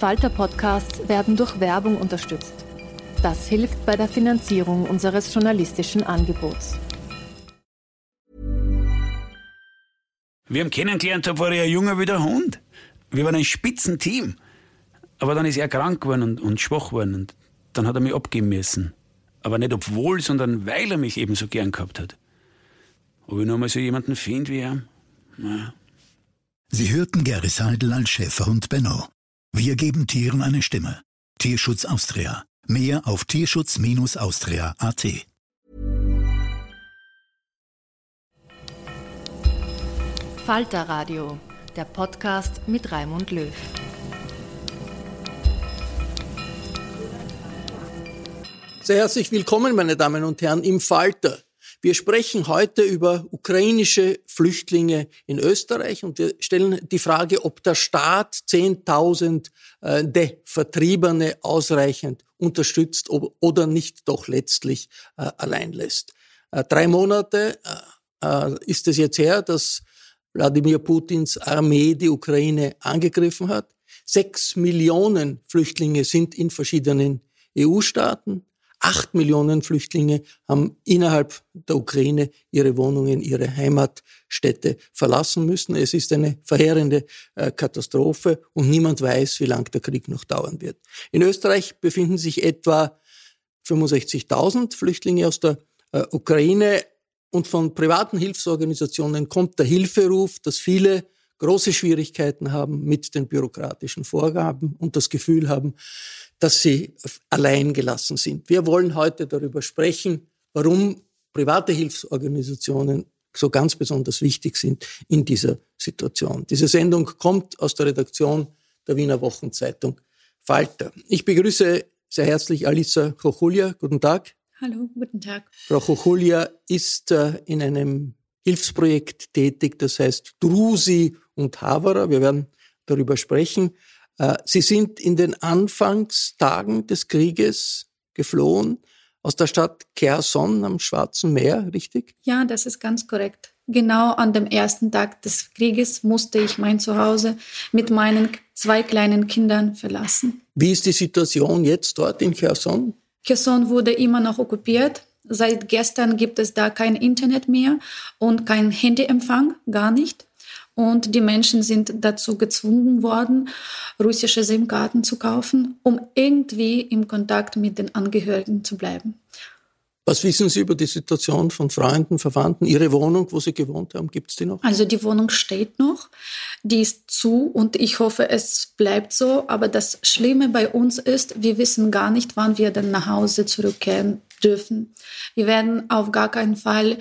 Falter-Podcasts werden durch Werbung unterstützt. Das hilft bei der Finanzierung unseres journalistischen Angebots. Wir haben kennengelernt, da war er ein Junge wie der Hund. Wir waren ein Spitzenteam. Aber dann ist er krank geworden und, und schwach geworden. Und dann hat er mich abgeben müssen. Aber nicht obwohl, sondern weil er mich eben so gern gehabt hat. Ob ich noch mal so jemanden finde wie er? Naja. Sie hörten Gary Seidel als Schäferhund Benno. Wir geben Tieren eine Stimme. Tierschutz Austria. Mehr auf tierschutz-austria.at. Falter Radio, der Podcast mit Raimund Löw. Sehr herzlich willkommen, meine Damen und Herren, im Falter. Wir sprechen heute über ukrainische Flüchtlinge in Österreich und wir stellen die Frage, ob der Staat 10.000 äh, Vertriebene ausreichend unterstützt oder nicht doch letztlich äh, allein lässt. Äh, drei Monate äh, äh, ist es jetzt her, dass Wladimir Putins Armee die Ukraine angegriffen hat. Sechs Millionen Flüchtlinge sind in verschiedenen EU-Staaten. Acht Millionen Flüchtlinge haben innerhalb der Ukraine ihre Wohnungen, ihre Heimatstädte verlassen müssen. Es ist eine verheerende äh, Katastrophe und niemand weiß, wie lang der Krieg noch dauern wird. In Österreich befinden sich etwa 65.000 Flüchtlinge aus der äh, Ukraine und von privaten Hilfsorganisationen kommt der Hilferuf, dass viele große Schwierigkeiten haben mit den bürokratischen Vorgaben und das Gefühl haben, dass sie allein gelassen sind. Wir wollen heute darüber sprechen, warum private Hilfsorganisationen so ganz besonders wichtig sind in dieser Situation. Diese Sendung kommt aus der Redaktion der Wiener Wochenzeitung Falter. Ich begrüße sehr herzlich Alisa Chochulia. Guten Tag. Hallo, guten Tag. Frau Chochulia ist äh, in einem Hilfsprojekt tätig, das heißt Drusi und Havara. Wir werden darüber sprechen. Äh, Sie sind in den Anfangstagen des Krieges geflohen aus der Stadt Kherson am Schwarzen Meer, richtig? Ja, das ist ganz korrekt. Genau an dem ersten Tag des Krieges musste ich mein Zuhause mit meinen zwei kleinen Kindern verlassen. Wie ist die Situation jetzt dort in Kherson? Kherson wurde immer noch okkupiert. Seit gestern gibt es da kein Internet mehr und kein Handyempfang, gar nicht. Und die Menschen sind dazu gezwungen worden, russische SIM-Karten zu kaufen, um irgendwie im Kontakt mit den Angehörigen zu bleiben. Was wissen Sie über die Situation von Freunden, Verwandten? Ihre Wohnung, wo Sie gewohnt haben, gibt es die noch? Also die Wohnung steht noch, die ist zu und ich hoffe, es bleibt so. Aber das Schlimme bei uns ist, wir wissen gar nicht, wann wir dann nach Hause zurückkehren dürfen. Wir werden auf gar keinen Fall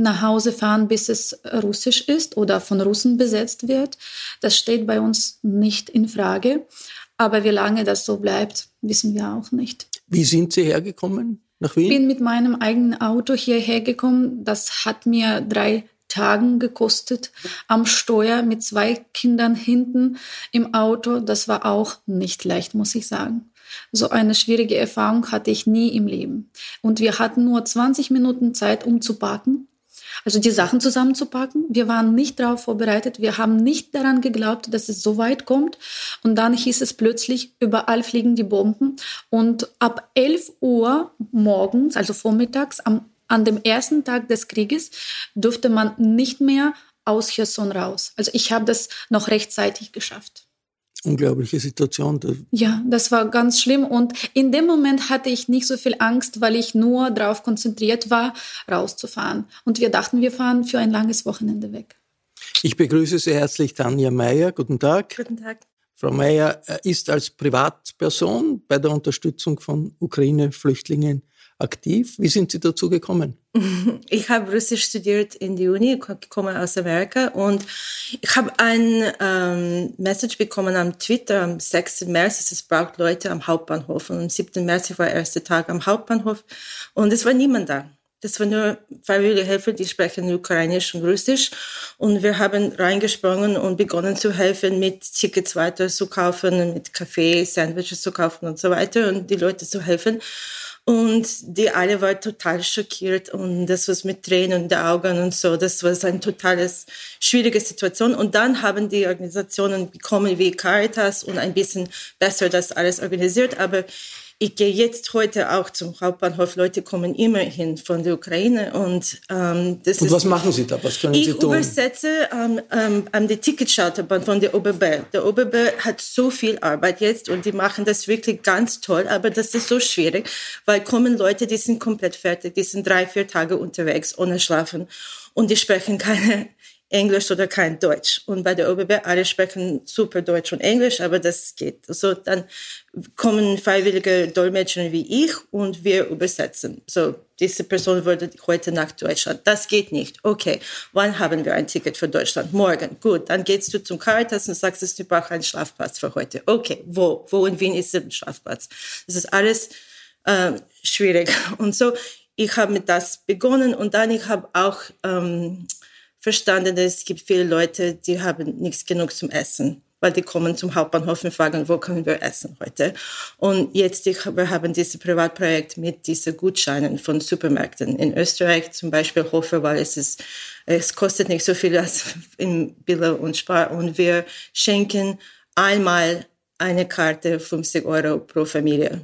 nach Hause fahren, bis es russisch ist oder von Russen besetzt wird. Das steht bei uns nicht in Frage. Aber wie lange das so bleibt, wissen wir auch nicht. Wie sind Sie hergekommen nach Wien? Ich bin mit meinem eigenen Auto hierher gekommen. Das hat mir drei Tagen gekostet am Steuer mit zwei Kindern hinten im Auto. Das war auch nicht leicht, muss ich sagen. So eine schwierige Erfahrung hatte ich nie im Leben. Und wir hatten nur 20 Minuten Zeit, um zu parken. Also die Sachen zusammenzupacken. Wir waren nicht darauf vorbereitet. Wir haben nicht daran geglaubt, dass es so weit kommt. Und dann hieß es plötzlich, überall fliegen die Bomben. Und ab 11 Uhr morgens, also vormittags, am an dem ersten Tag des Krieges durfte man nicht mehr aus Cherson raus. Also ich habe das noch rechtzeitig geschafft. Unglaubliche Situation. Ja, das war ganz schlimm. Und in dem Moment hatte ich nicht so viel Angst, weil ich nur darauf konzentriert war, rauszufahren. Und wir dachten, wir fahren für ein langes Wochenende weg. Ich begrüße sehr herzlich Tanja Meyer. Guten Tag. Guten Tag. Frau Meyer äh, ist als Privatperson bei der Unterstützung von Ukraine-Flüchtlingen aktiv. Wie sind Sie dazu gekommen? Ich habe Russisch studiert in der Uni, komme aus Amerika und ich habe ein ähm, Message bekommen am Twitter am 6. März, es braucht Leute am Hauptbahnhof und am 7. März war der erste Tag am Hauptbahnhof und es war niemand da. Das waren nur freiwillige Helfer, die sprechen Ukrainisch und Russisch. Und wir haben reingesprungen und begonnen zu helfen, mit Tickets weiter zu kaufen, mit Kaffee, Sandwiches zu kaufen und so weiter und die Leute zu helfen. Und die alle waren total schockiert und das was mit Tränen in den Augen und so, das war eine totales schwierige Situation. Und dann haben die Organisationen bekommen wie Caritas und ein bisschen besser das alles organisiert. Aber ich gehe jetzt heute auch zum Hauptbahnhof. Leute kommen immer hin von der Ukraine und ähm, das und ist. was machen Sie da? Was können ich Sie tun? Ich übersetze ähm, ähm, an die Ticketschalterbahn von der OBB. Der OBB hat so viel Arbeit jetzt und die machen das wirklich ganz toll, aber das ist so schwierig, weil kommen Leute, die sind komplett fertig, die sind drei, vier Tage unterwegs ohne Schlafen und die sprechen keine Englisch oder kein Deutsch. Und bei der ÖBB, alle sprechen super Deutsch und Englisch, aber das geht. So, dann kommen freiwillige Dolmetscher wie ich und wir übersetzen. So, diese Person würde heute nach Deutschland. Das geht nicht. Okay, wann haben wir ein Ticket für Deutschland? Morgen. Gut, dann gehst du zum Caritas und sagst, du brauchst einen Schlafplatz für heute. Okay, wo? Wo in Wien ist der Schlafplatz? Das ist alles äh, schwierig. Und so, ich habe mit das begonnen und dann ich habe auch ähm, verstanden, es gibt viele Leute, die haben nichts genug zum Essen, weil die kommen zum Hauptbahnhof und fragen, wo können wir essen heute? Und jetzt wir haben dieses Privatprojekt mit diesen Gutscheinen von Supermärkten in Österreich, zum Beispiel Hofer, weil es ist, es kostet nicht so viel als in Billa und Spar und wir schenken einmal eine Karte 50 Euro pro Familie.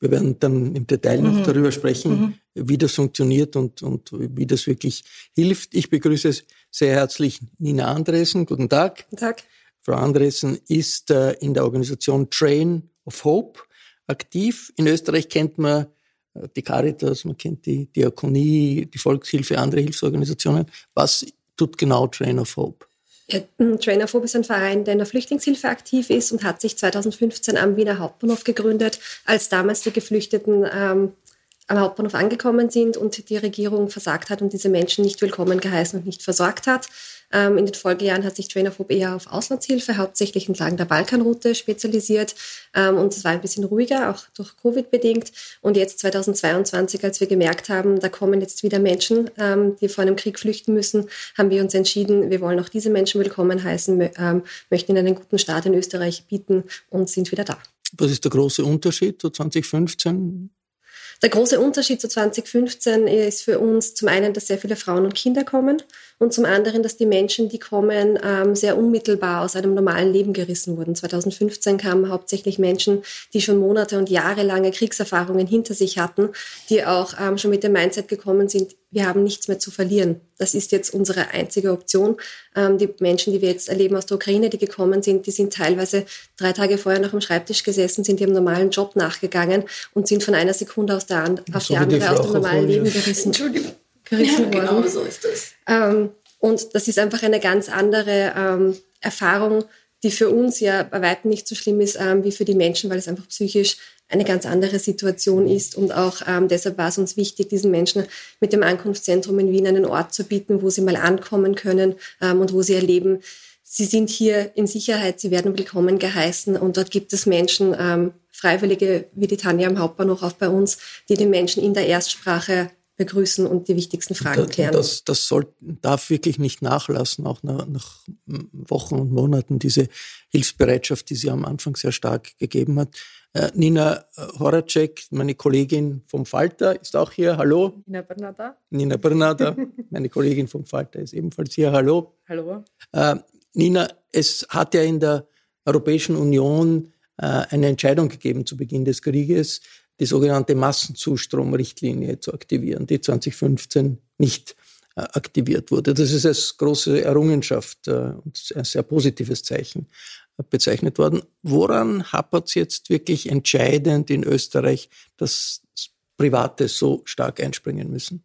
Wir werden dann im Detail noch mhm. darüber sprechen, mhm wie das funktioniert und, und wie das wirklich hilft. Ich begrüße sehr herzlich Nina Andresen. Guten Tag. Guten Tag. Frau Andresen ist äh, in der Organisation Train of Hope aktiv. In Österreich kennt man äh, die Caritas, man kennt die Diakonie, die Volkshilfe, andere Hilfsorganisationen. Was tut genau Train of Hope? Ja, Train of Hope ist ein Verein, der in der Flüchtlingshilfe aktiv ist und hat sich 2015 am Wiener Hauptbahnhof gegründet, als damals die Geflüchteten ähm, am Hauptbahnhof angekommen sind und die Regierung versagt hat und diese Menschen nicht willkommen geheißen und nicht versorgt hat. Ähm, in den Folgejahren hat sich Trainerhof eher auf Auslandshilfe, hauptsächlich entlang der Balkanroute spezialisiert. Ähm, und es war ein bisschen ruhiger, auch durch Covid bedingt. Und jetzt 2022, als wir gemerkt haben, da kommen jetzt wieder Menschen, ähm, die vor einem Krieg flüchten müssen, haben wir uns entschieden, wir wollen auch diese Menschen willkommen heißen, ähm, möchten ihnen einen guten Start in Österreich bieten und sind wieder da. Was ist der große Unterschied zu 2015? Der große Unterschied zu 2015 ist für uns zum einen, dass sehr viele Frauen und Kinder kommen und zum anderen, dass die Menschen, die kommen, ähm, sehr unmittelbar aus einem normalen Leben gerissen wurden. 2015 kamen hauptsächlich Menschen, die schon Monate und jahrelange Kriegserfahrungen hinter sich hatten, die auch ähm, schon mit dem Mindset gekommen sind, wir haben nichts mehr zu verlieren. Das ist jetzt unsere einzige Option. Ähm, die Menschen, die wir jetzt erleben aus der Ukraine, die gekommen sind, die sind teilweise drei Tage vorher noch am Schreibtisch gesessen, sind ihrem normalen Job nachgegangen und sind von einer Sekunde aus der auf so die andere aus dem normalen Leben gerissen. Entschuldigung gerissen ja, genau so ist das. Ähm, und das ist einfach eine ganz andere ähm, Erfahrung, die für uns ja bei weitem nicht so schlimm ist ähm, wie für die Menschen, weil es einfach psychisch eine ganz andere Situation ist. Und auch ähm, deshalb war es uns wichtig, diesen Menschen mit dem Ankunftszentrum in Wien einen Ort zu bieten, wo sie mal ankommen können ähm, und wo sie erleben, sie sind hier in Sicherheit, sie werden willkommen geheißen. Und dort gibt es Menschen, ähm, Freiwillige wie die Tanja am Hauptbahnhof auch bei uns, die den Menschen in der Erstsprache begrüßen und die wichtigsten Fragen das, klären. Das, das soll, darf wirklich nicht nachlassen, auch nach, nach, Wochen und Monaten, diese Hilfsbereitschaft, die sie am Anfang sehr stark gegeben hat. Äh, Nina Horacek, meine Kollegin vom Falter, ist auch hier. Hallo. Nina Bernada. Nina Bernada, meine Kollegin vom Falter, ist ebenfalls hier. Hallo. Hallo. Äh, Nina, es hat ja in der Europäischen Union äh, eine Entscheidung gegeben zu Beginn des Krieges, die sogenannte Massenzustromrichtlinie zu aktivieren, die 2015 nicht äh, aktiviert wurde. Das ist als große Errungenschaft äh, und ein sehr positives Zeichen äh, bezeichnet worden. Woran hapert es jetzt wirklich entscheidend in Österreich, dass Private so stark einspringen müssen?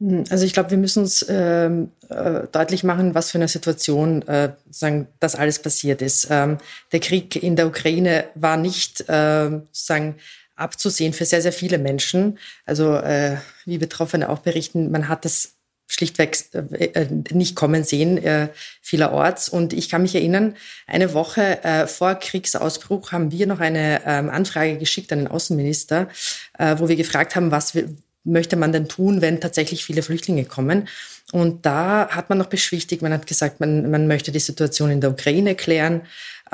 Hm, also ich glaube, wir müssen uns ähm, äh, deutlich machen, was für eine Situation äh, sagen, das alles passiert ist. Ähm, der Krieg in der Ukraine war nicht äh, sagen abzusehen für sehr, sehr viele Menschen. Also äh, wie Betroffene auch berichten, man hat es schlichtweg äh, äh, nicht kommen sehen äh, vielerorts. Und ich kann mich erinnern, eine Woche vor Kriegsausbruch haben wir noch eine ähm, Anfrage geschickt an den Außenminister, wo wir gefragt haben, was möchte man denn tun, wenn tatsächlich viele Flüchtlinge kommen? Und da hat man noch beschwichtigt, man hat gesagt, man, man möchte die Situation in der Ukraine klären.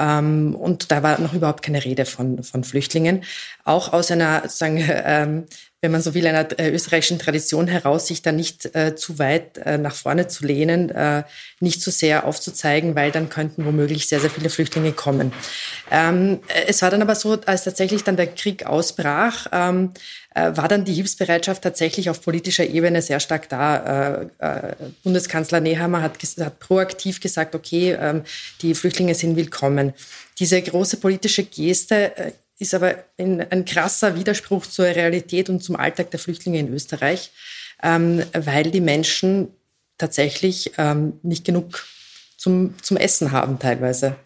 Ähm, und da war noch überhaupt keine Rede von, von Flüchtlingen. Auch aus einer, sagen, ähm, wenn man so will, einer äh, österreichischen Tradition heraus, sich da nicht äh, zu weit äh, nach vorne zu lehnen, äh, nicht zu sehr aufzuzeigen, weil dann könnten womöglich sehr, sehr viele Flüchtlinge kommen. Ähm, es war dann aber so, als tatsächlich dann der Krieg ausbrach, ähm, äh, war dann die Hilfsbereitschaft tatsächlich auf politischer Ebene sehr stark da. Äh, äh, Bundeskanzler Nehammer hat, hat, proaktiv gesagt, okay, ähm, die Flüchtlinge sind willkommen. Diese große politische Geste äh, ist aber ein, krasser Widerspruch zur Realität und zum Alltag der Flüchtlinge in Österreich, ähm, weil die Menschen tatsächlich ähm, nicht genug zum, zum Essen haben teilweise.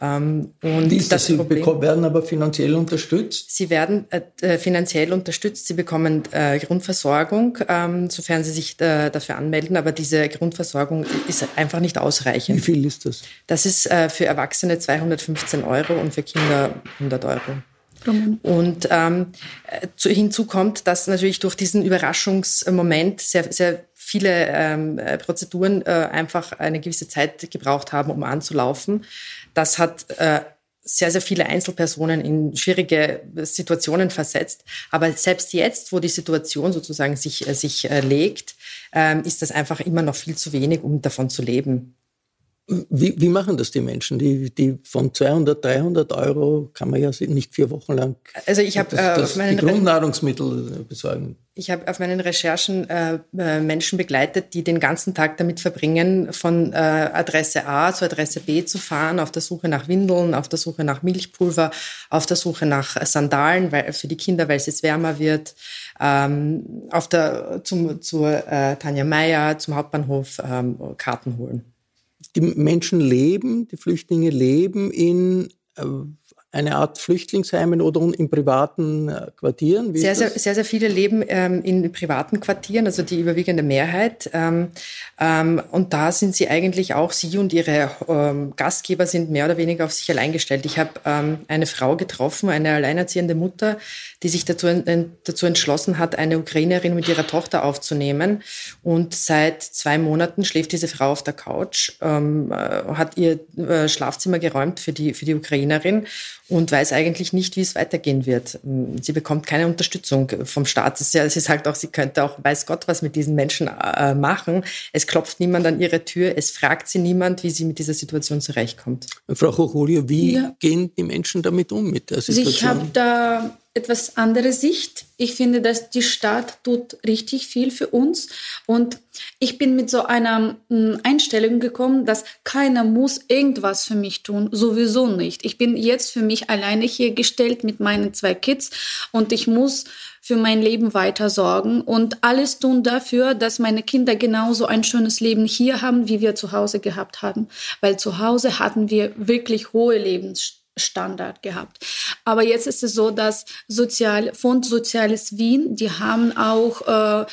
Ähm, und Wie ist das, Sie Problem, werden aber finanziell unterstützt? Sie werden äh, äh, finanziell unterstützt. Sie bekommen äh, Grundversorgung, ähm, sofern Sie sich äh, dafür anmelden. Aber diese Grundversorgung ist einfach nicht ausreichend. Wie viel ist das? Das ist äh, für Erwachsene 215 Euro und für Kinder 100 Euro. Und ähm, zu, hinzu kommt, dass natürlich durch diesen Überraschungsmoment sehr, sehr viele ähm, Prozeduren äh, einfach eine gewisse Zeit gebraucht haben, um anzulaufen. Das hat äh, sehr, sehr viele Einzelpersonen in schwierige Situationen versetzt. Aber selbst jetzt, wo die Situation sozusagen sich, äh, sich äh, legt, ähm, ist das einfach immer noch viel zu wenig, um davon zu leben. Wie, wie machen das die Menschen? Die, die von 200, 300 Euro kann man ja nicht vier Wochen lang also ich hab, das, das, äh, die Grundnahrungsmittel besorgen. Ich habe auf meinen Recherchen äh, äh, Menschen begleitet, die den ganzen Tag damit verbringen, von äh, Adresse A zu Adresse B zu fahren, auf der Suche nach Windeln, auf der Suche nach Milchpulver, auf der Suche nach Sandalen weil, für die Kinder, weil es jetzt wärmer wird, ähm, auf der, zum, zur äh, Tanja Meier, zum Hauptbahnhof ähm, Karten holen die Menschen leben, die Flüchtlinge leben in äh, eine Art Flüchtlingsheimen oder in privaten äh, Quartieren? Wie sehr, sehr, sehr, sehr viele leben ähm, in privaten Quartieren, also die überwiegende Mehrheit. Ähm, ähm, und da sind sie eigentlich auch, sie und ihre ähm, Gastgeber sind mehr oder weniger auf sich allein gestellt. Ich habe ähm, eine Frau getroffen, eine alleinerziehende Mutter, die sich dazu, äh, dazu entschlossen hat, eine Ukrainerin mit ihrer Tochter aufzunehmen. Und seit zwei Monaten schläft diese Frau auf der Couch, ähm, äh, hat ihr äh, Schlafzimmer geräumt für die, für die Ukrainerin und weiß eigentlich nicht, wie es weitergehen wird. Sie bekommt keine Unterstützung vom Staat. Sie sagt auch, sie könnte auch, weiß Gott, was mit diesen Menschen äh, machen. Es klopft niemand an ihre Tür, es fragt sie niemand, wie sie mit dieser Situation zurechtkommt. Frau Hochulio, wie ja. gehen die Menschen damit um mit der Situation? Ich habe da etwas andere Sicht. Ich finde, dass die Stadt tut richtig viel für uns. Und ich bin mit so einer hm, Einstellung gekommen, dass keiner muss irgendwas für mich tun. Sowieso nicht. Ich bin jetzt für mich alleine hier gestellt mit meinen zwei Kids und ich muss für mein Leben weiter sorgen und alles tun dafür, dass meine Kinder genauso ein schönes Leben hier haben, wie wir zu Hause gehabt haben. Weil zu Hause hatten wir wirklich hohe Lebensstandards. Standard gehabt. Aber jetzt ist es so, dass Sozial, Fond Soziales Wien, die haben auch äh,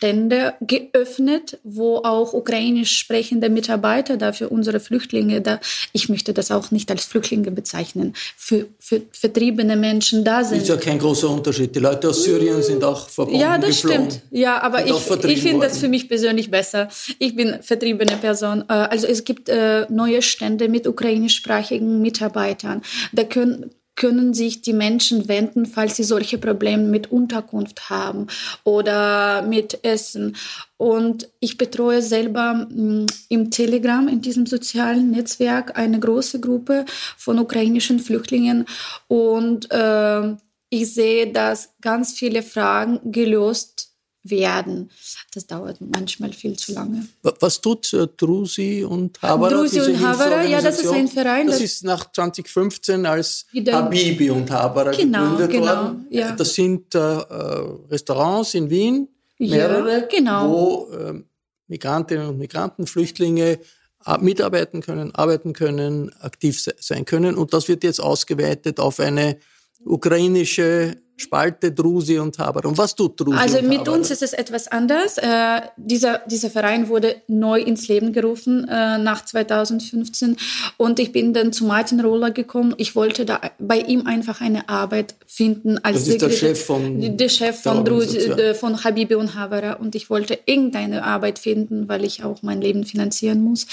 Stände geöffnet, wo auch ukrainisch sprechende Mitarbeiter da für unsere Flüchtlinge, da, ich möchte das auch nicht als Flüchtlinge bezeichnen, für, für vertriebene Menschen da sind. Ist ja kein großer Unterschied. Die Leute aus Syrien sind auch verbunden. Ja, das geflogen, stimmt. Ja, aber ich, ich finde das für mich persönlich besser. Ich bin vertriebene Person. Äh, also es gibt äh, neue Stände mit ukrainischsprachigen Mitarbeitern. Da können, können sich die Menschen wenden, falls sie solche Probleme mit Unterkunft haben oder mit Essen. Und ich betreue selber mm, im Telegram, in diesem sozialen Netzwerk, eine große Gruppe von ukrainischen Flüchtlingen. Und äh, ich sehe, dass ganz viele Fragen gelöst werden. Das dauert manchmal viel zu lange. Was tut äh, Drusi und Havara? Drusi und Havara, ja, das ist ein Verein. Das, das ist nach 2015 als Habibi und Havara genau, gegründet genau, worden. Ja. Das sind äh, Restaurants in Wien, mehrere, ja, genau. wo äh, Migrantinnen und Migranten, Flüchtlinge äh, mitarbeiten können, arbeiten können, aktiv sein können. Und das wird jetzt ausgeweitet auf eine ukrainische Spalte Drusi und Haber. Und was tut Drusi Also mit Haber? uns ist es etwas anders. Äh, dieser, dieser Verein wurde neu ins Leben gerufen äh, nach 2015 und ich bin dann zu Martin Roller gekommen. Ich wollte da bei ihm einfach eine Arbeit finden als Das ist der Chef von der Chef der von, Drusi, Organisation. äh, von Habibi und Havara und ich wollte irgendeine Arbeit finden, weil ich auch mein Leben finanzieren muss.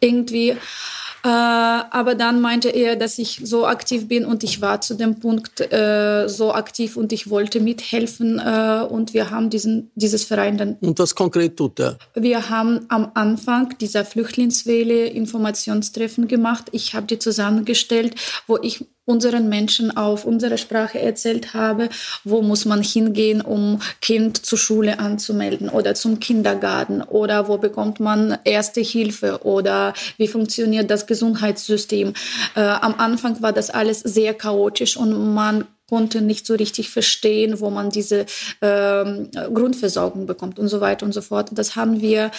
Irgendwie äh, aber dann meinte er, dass ich so aktiv bin und ich war zu dem Punkt äh, so aktiv und ich wollte mithelfen äh, und wir haben diesen, dieses Verein dann Und was konkret tut er? wir haben am Anfang dieser Flüchtlingswelle Informationstreffen gemacht. Ich habe die zusammengestellt, wo ich unseren Menschen auf unserer Sprache erzählt habe, wo muss man hingehen, um Kind zur Schule anzumelden oder zum Kindergarten oder wo bekommt man erste Hilfe oder wie funktioniert das Gesundheitssystem. Äh, am Anfang war das alles sehr chaotisch und man konnte nicht so richtig verstehen, wo man diese ähm, Grundversorgung bekommt und so weiter und so fort. Das haben wir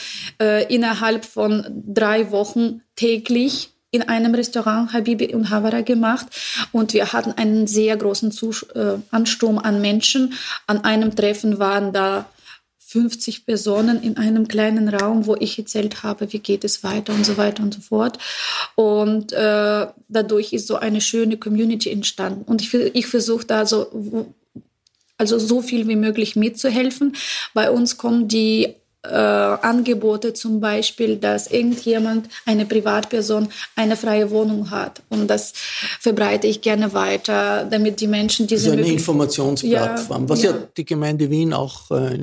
äh, innerhalb von drei Wochen täglich in einem Restaurant Habibi und Havara gemacht und wir hatten einen sehr großen Zus äh, Ansturm an Menschen. An einem Treffen waren da 50 Personen in einem kleinen Raum, wo ich erzählt habe, wie geht es weiter und so weiter und so fort. Und äh, dadurch ist so eine schöne Community entstanden. Und ich, ich versuche da so, also so viel wie möglich mitzuhelfen. Bei uns kommen die äh, Angebote zum Beispiel, dass irgendjemand, eine Privatperson, eine freie Wohnung hat. Und das verbreite ich gerne weiter, damit die Menschen Das ist diese eine Informationsplattform, Ja, was ja. ja. die Gemeinde Wien auch äh,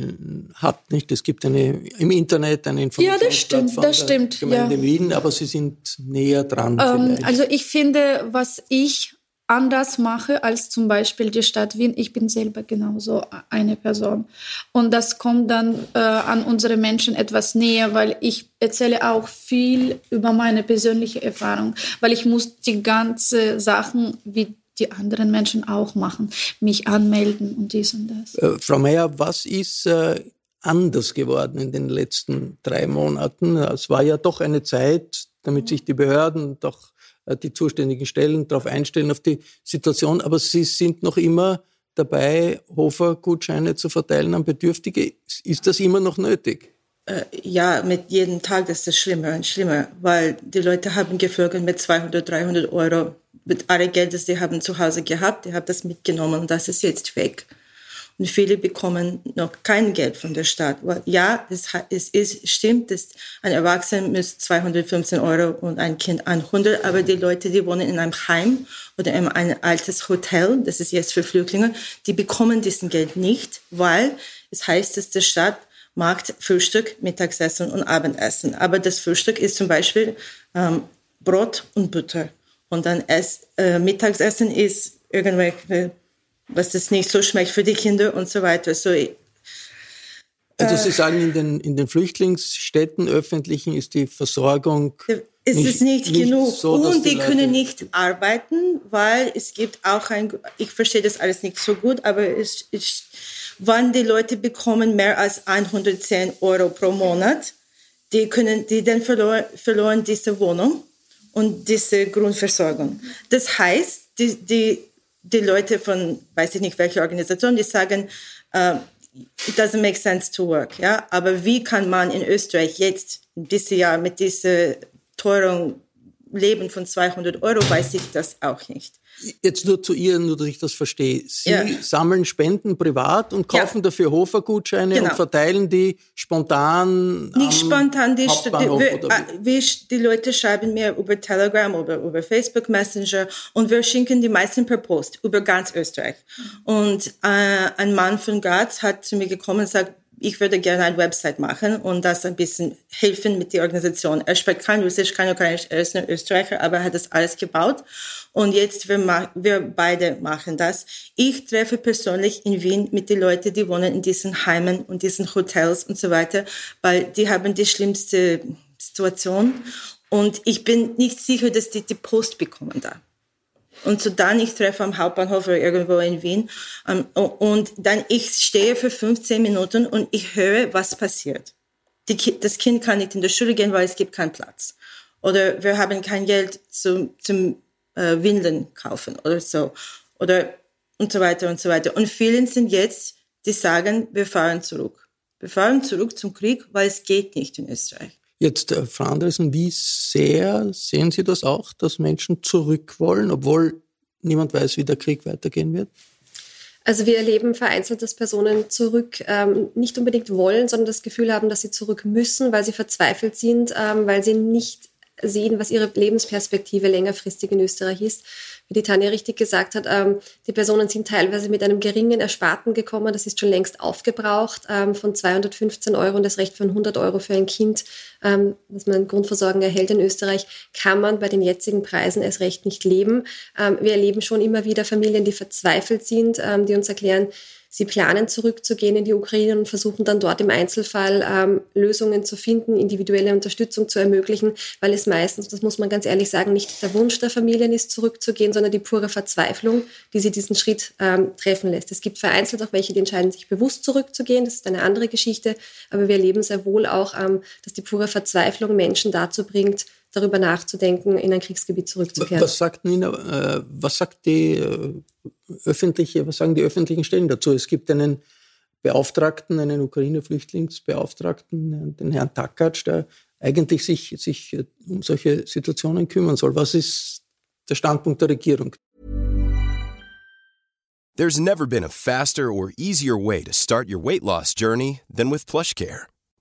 hat. Nicht? Es gibt eine, im Internet eine Ja, das stimmt, Informationsplattform das stimmt, Gemeinde ja. Wien, aber sie sind näher dran. Ähm, also ich finde, was ich anders mache als zum Beispiel die Stadt Wien, ich bin selber genauso eine Person. Und das kommt dann äh, an unsere Menschen etwas näher, weil ich erzähle auch viel über meine persönliche Erfahrung, weil ich muss die ganze Sachen wie die anderen Menschen auch machen, mich anmelden und dies und das. Äh, Frau Mayer, was ist äh, anders geworden in den letzten drei Monaten? Es war ja doch eine Zeit, damit sich die Behörden, doch die zuständigen Stellen darauf einstellen, auf die Situation. Aber Sie sind noch immer dabei, Hofer-Gutscheine zu verteilen an Bedürftige. Ist das immer noch nötig? Äh, ja, mit jedem Tag ist es schlimmer und schlimmer, weil die Leute haben gevögelt mit 200, 300 Euro. Mit alle Geld, das sie haben zu Hause gehabt, die haben das mitgenommen und das ist jetzt weg. Und viele bekommen noch kein Geld von der Stadt. Weil, ja, es, es ist, stimmt, dass ein Erwachsener muss 215 Euro und ein Kind 100, aber die Leute, die wohnen in einem Heim oder in einem altes Hotel, das ist jetzt für Flüchtlinge, die bekommen diesen Geld nicht, weil es heißt, dass der Stadt macht Frühstück, Mittagessen und Abendessen. Aber das Frühstück ist zum Beispiel ähm, Brot und Butter. Und dann Ess, äh, Mittagessen ist irgendwelche, was das nicht so schmeckt für die Kinder und so weiter. So, Also Äh. Sie sagen, in den, in den Flüchtlingsstädten öffentlichen ist die Versorgung es ist nicht, genug. so, und die, Leute- können nicht arbeiten, weil es gibt auch ein, ich verstehe das alles nicht so gut, aber es, es, wann die Leute bekommen mehr als 110 Euro pro Monat, die können, die dann verloren, verloren diese Wohnung und diese Grundversorgung. Das heißt, die, die, die Leute von, weiß ich nicht welche Organisation, die sagen, äh, it doesn't make sense to work, ja. Aber wie kann man in Österreich jetzt, dieses Jahr mit dieser teuren Leben von 200 Euro, weiß ich das auch nicht. Jetzt nur zu ihr, nur dass ich das verstehe. Sie Ja. sammeln Spenden privat und kaufen dafür Hofer-Gutscheine Genau. und verteilen die spontan. Nicht spontan, die, die, wir, wir, die Leute schreiben mir über Telegram oder über Facebook Messenger und wir schicken die meisten per Post über ganz Österreich. Und äh, ein Mann von Graz hat zu mir gekommen und sagt, ich würde gerne eine Website machen und das ein bisschen helfen mit der Organisation. Er spricht kein Russisch, kein Ukrainisch, er ist ein Österreicher, aber er hat das alles gebaut. Und jetzt, wir, wir beide machen das. Ich treffe persönlich in Wien mit den Leuten, die wohnen in diesen Heimen und diesen Hotels und so weiter, weil die haben die schlimmste Situation. Und ich bin nicht sicher, dass die die Post bekommen da. Und so dann ich treffe am Hauptbahnhof oder irgendwo in Wien ähm, und dann ich stehe für 15 Minuten und ich höre, was passiert. Die, das Kind kann nicht in die Schule gehen, weil es gibt keinen Platz. Oder wir haben kein Geld zum, zum äh, Windeln kaufen oder so. Oder und so weiter und so weiter. Und vielen sind jetzt, die sagen, wir fahren zurück. Wir fahren zurück zum Krieg, weil es geht nicht in Österreich. Jetzt, äh, Frau Andresen, wie sehr sehen Sie das auch, dass Menschen zurück wollen, obwohl niemand weiß, wie der Krieg weitergehen wird? Also wir erleben vereinzelt, dass Personen zurück ähm, nicht unbedingt wollen, sondern das Gefühl haben, dass sie zurück müssen, weil sie verzweifelt sind, ähm, weil sie nicht sehen, was ihre Lebensperspektive längerfristig in Österreich ist wie die Tanja richtig gesagt hat, ähm, die Personen sind teilweise mit einem geringen Ersparten gekommen. Das ist schon längst aufgebraucht ähm, von 215 Euro und das Recht von 100 Euro für ein Kind, ähm, dass man Grundversorgung erhält in Österreich, kann man bei den jetzigen Preisen erst recht nicht leben. Ähm, wir erleben schon immer wieder Familien, die verzweifelt sind, ähm, die uns erklären, Sie planen zurückzugehen in die Ukraine und versuchen dann dort im Einzelfall ähm, Lösungen zu finden, individuelle Unterstützung zu ermöglichen, weil es meistens, das muss man ganz ehrlich sagen, nicht der Wunsch der Familien ist, zurückzugehen, sondern die pure Verzweiflung, die sie diesen Schritt ähm, treffen lässt. Es gibt vereinzelt auch welche, die entscheiden sich bewusst zurückzugehen, das ist eine andere Geschichte, aber wir erleben sehr wohl auch, ähm, dass die pure Verzweiflung Menschen dazu bringt, darüber nachzudenken, in ein Kriegsgebiet zurückzukehren. Was sagt Nina, äh, was sagt die äh, öffentliche, was sagen die öffentlichen Stellen dazu? Es gibt einen Beauftragten, einen Ukraine-Flüchtlingsbeauftragten, den Herrn Takatsch, der eigentlich sich, sich äh, um solche Situationen kümmern soll. Was ist der Standpunkt der Regierung? There's never been a faster or easier way to start your weight loss journey than with PlushCare.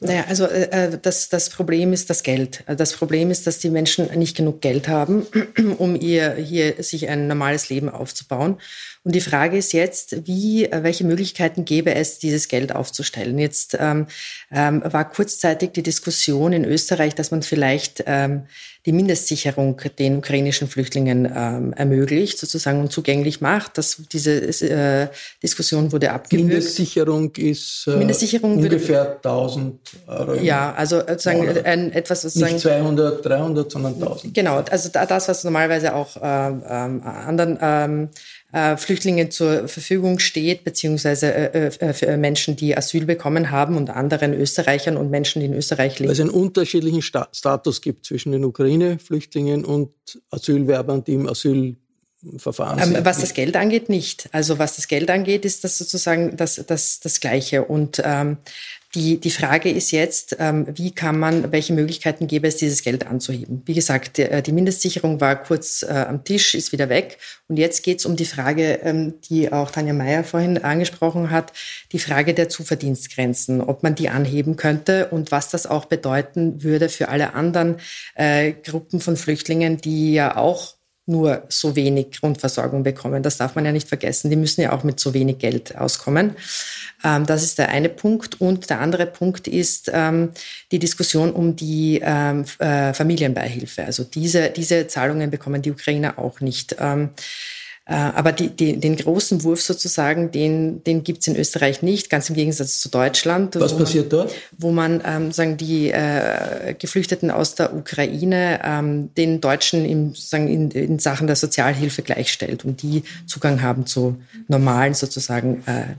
Naja, also äh, äh, das, das Problem ist das Geld. Das Problem ist, dass die Menschen nicht genug Geld haben, um ihr hier sich ein normales Leben aufzubauen. Und die Frage ist jetzt, wie, äh, welche Möglichkeiten gäbe es, dieses Geld aufzustellen? Jetzt ähm, ähm, war kurzzeitig die Diskussion in Österreich, dass man vielleicht ähm, die Mindestsicherung den ukrainischen Flüchtlingen ähm, ermöglicht, sozusagen und zugänglich macht. Das, diese äh, Diskussion wurde abgewürgt. Mindestsicherung ist äh, Mindestsicherung ungefähr würde, 1000 Euro. Ja, also sozusagen ein, etwas sozusagen. Nicht 200, 300, sondern 1000. Genau, also das, was normalerweise auch ähm, anderen ähm, äh, Flüchtlingen zur Verfügung steht, beziehungsweise äh, äh, für Menschen, die Asyl bekommen haben und anderen Österreichern und Menschen, die in Österreich leben. Weil es einen unterschiedlichen Sta Status gibt zwischen den Ukraine-Flüchtlingen und Asylwerbern, die im Asyl ähm, was das Geld angeht, nicht. Also was das Geld angeht, ist das sozusagen das, das, das Gleiche. Und ähm, die, die Frage ist jetzt, ähm, wie kann man, welche Möglichkeiten gäbe es, dieses Geld anzuheben? Wie gesagt, die, äh, die Mindestsicherung war kurz äh, am Tisch, ist wieder weg. Und jetzt geht es um die Frage, ähm, die auch Tanja Meyer vorhin angesprochen hat, die Frage der Zuverdienstgrenzen, ob man die anheben könnte und was das auch bedeuten würde für alle anderen äh, Gruppen von Flüchtlingen, die ja auch nur so wenig Grundversorgung bekommen. Das darf man ja nicht vergessen. Die müssen ja auch mit so wenig Geld auskommen. Ähm, das ist der eine Punkt. Und der andere Punkt ist ähm, die Diskussion um die ähm, äh, Familienbeihilfe. Also diese, diese Zahlungen bekommen die Ukrainer auch nicht. Äh, aber die, die, den großen Wurf sozusagen, den, den gibt es in Österreich nicht, ganz im Gegensatz zu Deutschland. Was passiert man, dort? Wo man ähm, sagen, die äh, Geflüchteten aus der Ukraine ähm, den Deutschen im, sagen, in, in Sachen der Sozialhilfe gleichstellt und die Zugang haben zu normalen sozusagen äh,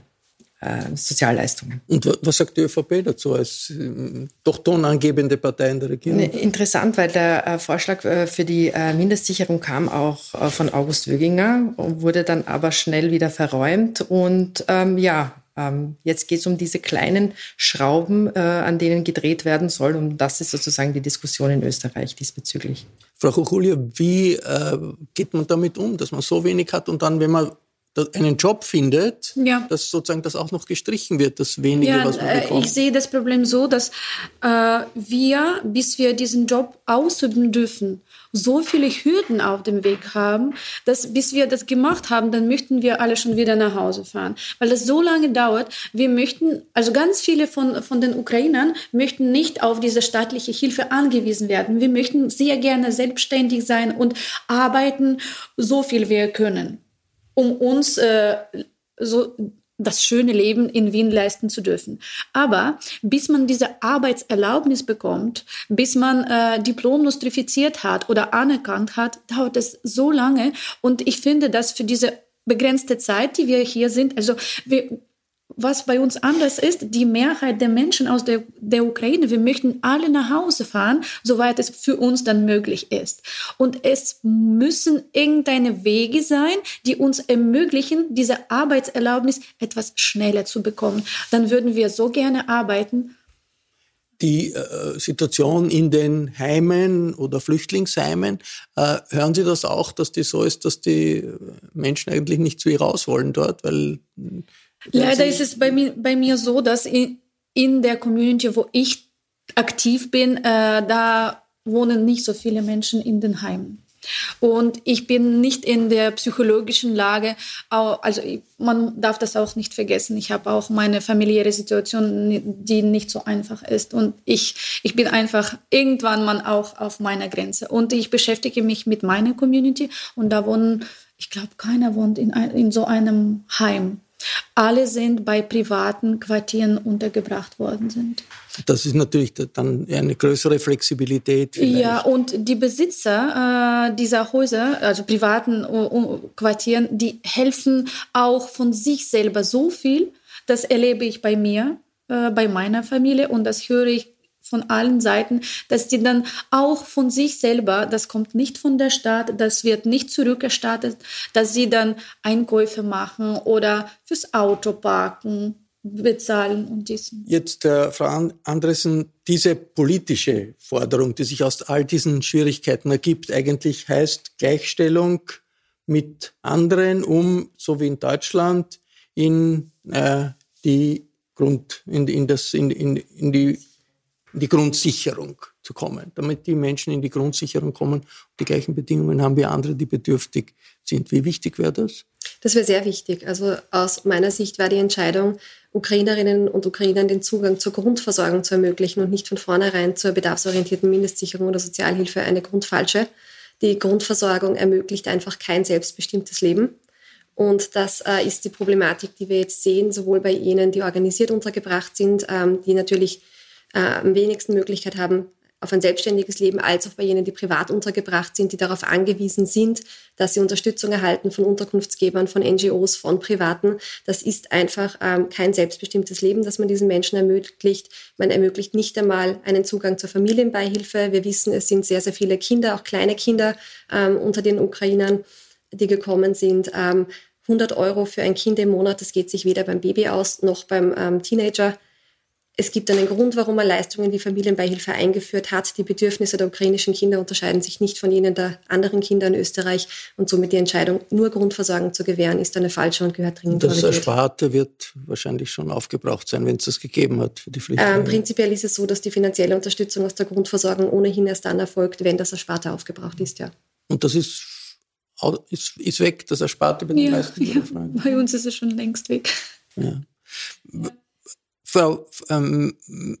äh, Sozialleistungen. Und was sagt die ÖVP dazu als äh, doch tonangebende Partei in der Regierung? Ne, interessant, weil der äh, Vorschlag äh, für die Mindestsicherung kam auch von August Wöginger, wurde dann aber schnell wieder verräumt und ähm, ja, Ähm, jetzt geht es um diese kleinen Schrauben, an denen gedreht werden soll. Und das ist sozusagen die Diskussion in Österreich diesbezüglich. Frau Kuchulia, wie geht man damit um, dass man so wenig hat und dann, wenn man einen Job findet, ja. dass sozusagen das auch noch gestrichen wird, das wenige, ja, was man äh, bekommt. Ich sehe das Problem so, dass äh, wir, bis wir diesen Job ausüben dürfen, so viele Hürden auf dem Weg haben, dass bis wir das gemacht haben, dann möchten wir alle schon wieder nach Hause fahren, weil das so lange dauert. Wir möchten, also ganz viele von, von den Ukrainern möchten nicht auf diese staatliche Hilfe angewiesen werden. Wir möchten sehr gerne selbstständig sein und arbeiten, so viel wir können um uns äh, so das schöne Leben in Wien leisten zu dürfen. Aber bis man diese Arbeitserlaubnis bekommt, bis man äh, Diplom nostrifiziert hat oder anerkannt hat, dauert es so lange. Und ich finde, dass für diese begrenzte Zeit, die wir hier sind, also wir, was bei uns anders ist, die Mehrheit der Menschen aus der, der Ukraine, wir möchten alle nach Hause fahren, soweit es für uns dann möglich ist. Und es müssen irgendeine Wege sein, die uns ermöglichen, diese Arbeitserlaubnis etwas schneller zu bekommen. Dann würden wir so gerne arbeiten. Die äh, Situation in den Heimen oder Flüchtlingsheimen, äh, hören Sie das auch, dass die so ist, dass die Menschen eigentlich nicht zu ihr raus wollen dort, weil Leider ist es bei mir, bei mir so, dass in, in der Community, wo ich aktiv bin, äh, da wohnen nicht so viele Menschen in den Heimen. Und ich bin nicht in der psychologischen Lage, also man darf das auch nicht vergessen. Ich habe auch meine familiäre Situation, die nicht so einfach ist. Und ich, ich bin einfach irgendwann mal auch auf meiner Grenze. Und ich beschäftige mich mit meiner Community und da wohnen, ich glaube, keiner wohnt in, in so einem Heim. Alle sind bei privaten Quartieren untergebracht worden sind. Das ist natürlich dann eine größere Flexibilität. Vielleicht. Ja, und die Besitzer äh, dieser Häuser, also privaten uh, Quartieren, die helfen auch von sich selber so viel. Das erlebe ich bei mir, äh, bei meiner Familie und das höre ich von allen Seiten, dass die dann auch von sich selber, das kommt nicht von der Stadt, das wird nicht zurückerstattet, dass sie dann Einkäufe machen oder fürs Auto parken, bezahlen und diesen. Jetzt, äh, Frau Andresen, diese politische Forderung, die sich aus all diesen Schwierigkeiten ergibt, eigentlich heißt Gleichstellung mit anderen, um, so wie in Deutschland, in äh, die Grund, in, in, das, in, in, in die in die Grundsicherung zu kommen, damit die Menschen in die Grundsicherung kommen und die gleichen Bedingungen haben wie andere, die bedürftig sind. Wie wichtig wäre das? Das wäre sehr wichtig. Also aus meiner Sicht war die Entscheidung, Ukrainerinnen und Ukrainern den Zugang zur Grundversorgung zu ermöglichen und nicht von vornherein zur bedarfsorientierten Mindestsicherung oder Sozialhilfe eine grundfalsche. Die Grundversorgung ermöglicht einfach kein selbstbestimmtes Leben. Und das äh, ist die Problematik, die wir jetzt sehen, sowohl bei jenen, die organisiert untergebracht sind, ähm, die natürlich äh, am wenigsten Möglichkeit haben auf ein selbstständiges Leben, als auch bei jenen, die privat untergebracht sind, die darauf angewiesen sind, dass sie Unterstützung erhalten von Unterkunftsgebern, von NGOs, von Privaten. Das ist einfach ähm, kein selbstbestimmtes Leben, das man diesen Menschen ermöglicht. Man ermöglicht nicht einmal einen Zugang zur Familienbeihilfe. Wir wissen, es sind sehr, sehr viele Kinder, auch kleine Kinder ähm, unter den Ukrainern, die gekommen sind. Ähm, 100 Euro für ein Kind im Monat, das geht sich weder beim Baby aus noch beim ähm, Teenager es gibt einen Grund, warum man Leistungen wie Familienbeihilfe eingeführt hat. Die Bedürfnisse der ukrainischen Kinder unterscheiden sich nicht von jenen der anderen Kinder in Österreich und somit die Entscheidung, nur Grundversorgung zu gewähren, ist eine falsche und gehört dringend Das Ersparte wird wahrscheinlich schon aufgebraucht sein, wenn es das gegeben hat für die Flüchtlinge. Ähm, prinzipiell ist es so, dass die finanzielle Unterstützung aus der Grundversorgung ohnehin erst dann erfolgt, wenn das Ersparte aufgebraucht ist, ja. Und das ist ist, ist weg, das Ersparte bei den ja, meisten ja, Bei uns ist es schon längst weg. Ja. Frau ähm,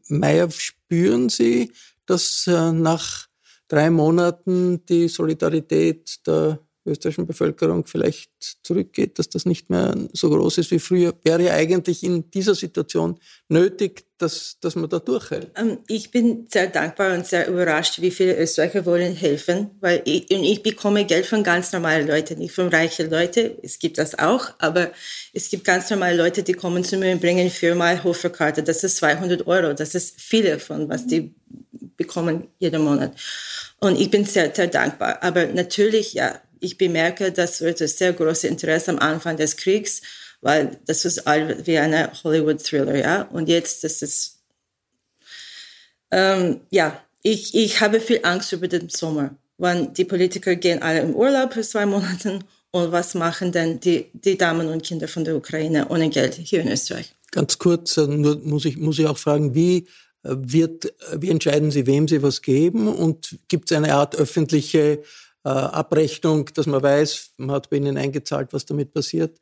Mayer, spüren Sie, dass äh, nach drei Monaten die Solidarität der österreichischen Bevölkerung vielleicht zurückgeht, dass das nicht mehr so groß ist wie früher, wäre eigentlich in dieser Situation nötig, dass, dass man da durchhält. Ähm, ich bin sehr dankbar und sehr überrascht, wie viele Österreicher wollen helfen, weil ich, ich bekomme Geld von ganz normalen Leuten, nicht von reichen Leuten. Es gibt das auch, aber es gibt ganz normale Leute, die kommen zu mir und bringen viermal Hoferkarte. Das ist 200 Euro. Das ist viele von was die bekommen jeden Monat. Und ich bin sehr, sehr dankbar. Aber natürlich, ja, ich bemerke, das wird ein sehr großes Interesse am Anfang des Kriegs. weil das ist all wie eine Hollywood-Thriller, ja. Und jetzt, das ist, ähm, ja, ich, ich habe viel Angst über den Sommer, wenn die Politiker gehen alle im Urlaub für zwei Monate und was machen denn die, die Damen und Kinder von der Ukraine ohne Geld hier in Österreich? Ganz kurz, äh, nur muss ich, muss ich auch fragen, wie äh, wird, äh, wie entscheiden Sie, wem Sie was geben und gibt es eine Art öffentliche Abrechnung, dass man weiß, man hat bei ihnen eingezahlt, was damit passiert?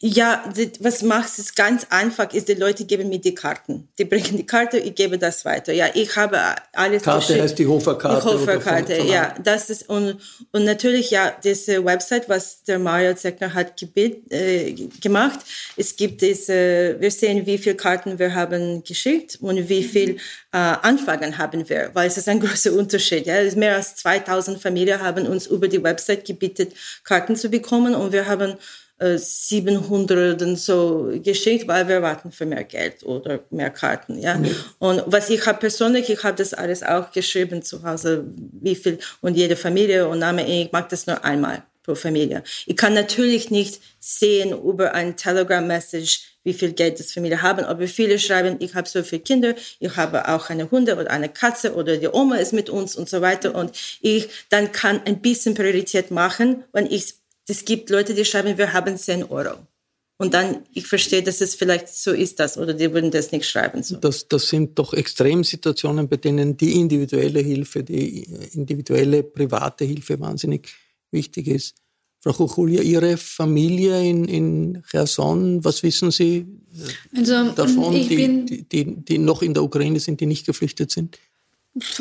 Ja, was macht es ganz einfach, ist, die Leute geben mir die Karten. Die bringen die Karte, ich gebe das weiter. Ja, ich habe alles Karte heißt die Hoferkarte. Die Hoferkarte, ja. Das ist, und, und natürlich, ja, diese Website, was der Mario Zeckner hat gebet, äh, gemacht. Es gibt diese, wir sehen, wie viele Karten wir haben geschickt und wie viel äh, Anfragen haben wir, weil es ist ein großer Unterschied. Ja. Mehr als 2000 Familien haben uns über die Website gebeten, Karten zu bekommen und wir haben äh, 700 und so geschickt, weil wir warten für mehr Geld oder mehr Karten. Ja. Mhm. Und was ich habe persönlich, ich habe das alles auch geschrieben zu Hause, wie viel und jede Familie und Name, ich mag das nur einmal pro Familie. Ich kann natürlich nicht sehen über ein Telegram-Message, wie viel Geld das Familie haben. Aber viele schreiben, ich habe so viele Kinder, ich habe auch eine Hunde oder eine Katze oder die Oma ist mit uns und so weiter. Und ich dann kann ein bisschen Priorität machen, wenn ich, es gibt Leute, die schreiben, wir haben 10 Euro. Und dann, ich verstehe, dass es vielleicht so ist das, oder die würden das nicht schreiben. So. Das, das sind doch Extremsituationen, bei denen die individuelle Hilfe, die individuelle private Hilfe wahnsinnig wichtig ist. Frau Kuchulia, Ihre Familie in, in Cherson, was wissen Sie also, davon, die, die, die, die noch in der Ukraine sind, die nicht geflüchtet sind?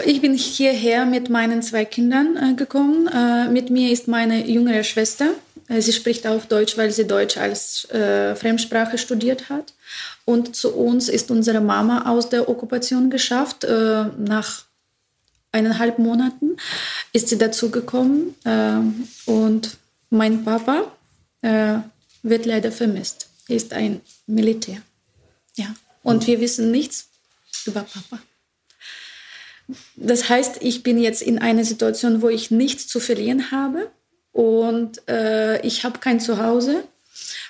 Ich bin hierher mit meinen zwei Kindern äh, gekommen. Äh, mit mir ist meine jüngere Schwester. Äh, sie spricht auch Deutsch, weil sie Deutsch als äh, Fremdsprache studiert hat. Und zu uns ist unsere Mama aus der Okkupation geschafft. Äh, nach eineinhalb Monaten ist sie dazugekommen. Äh, und mein Papa äh, wird leider vermisst. Er ist ein Militär. Ja. Und wir wissen nichts über Papa. Das heißt, ich bin jetzt in einer Situation, wo ich nichts zu verlieren habe und äh, ich habe kein Zuhause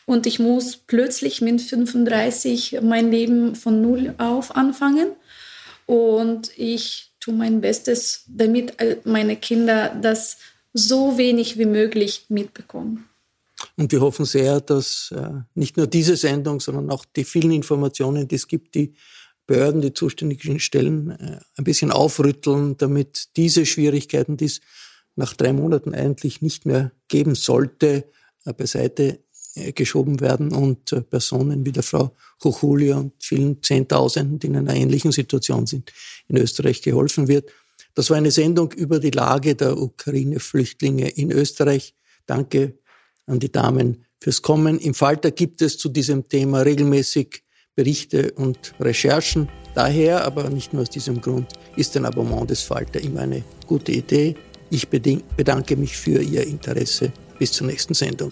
und ich muss plötzlich mit 35 mein Leben von Null auf anfangen und ich tue mein Bestes, damit meine Kinder das so wenig wie möglich mitbekommen. Und wir hoffen sehr, dass äh, nicht nur diese Sendung, sondern auch die vielen Informationen, die es gibt, die Behörden, die zuständigen Stellen äh, ein bisschen aufrütteln, damit diese Schwierigkeiten, die es nach drei Monaten eigentlich nicht mehr geben sollte, äh, beiseite geschoben werden und äh, Personen wie der Frau Chuchulia und vielen Zehntausenden, die in einer ähnlichen Situation sind, in Österreich geholfen wird. Das war eine Sendung über die Lage der Ukraine-Flüchtlinge in Österreich. Danke an die Damen fürs Kommen. Im Falter gibt es zu diesem Thema regelmäßig Berichte und Recherchen. Daher, aber nicht nur aus diesem Grund, ist ein Abonnement des Falter immer eine gute Idee. Ich bedanke mich für Ihr Interesse. Bis zur nächsten Sendung.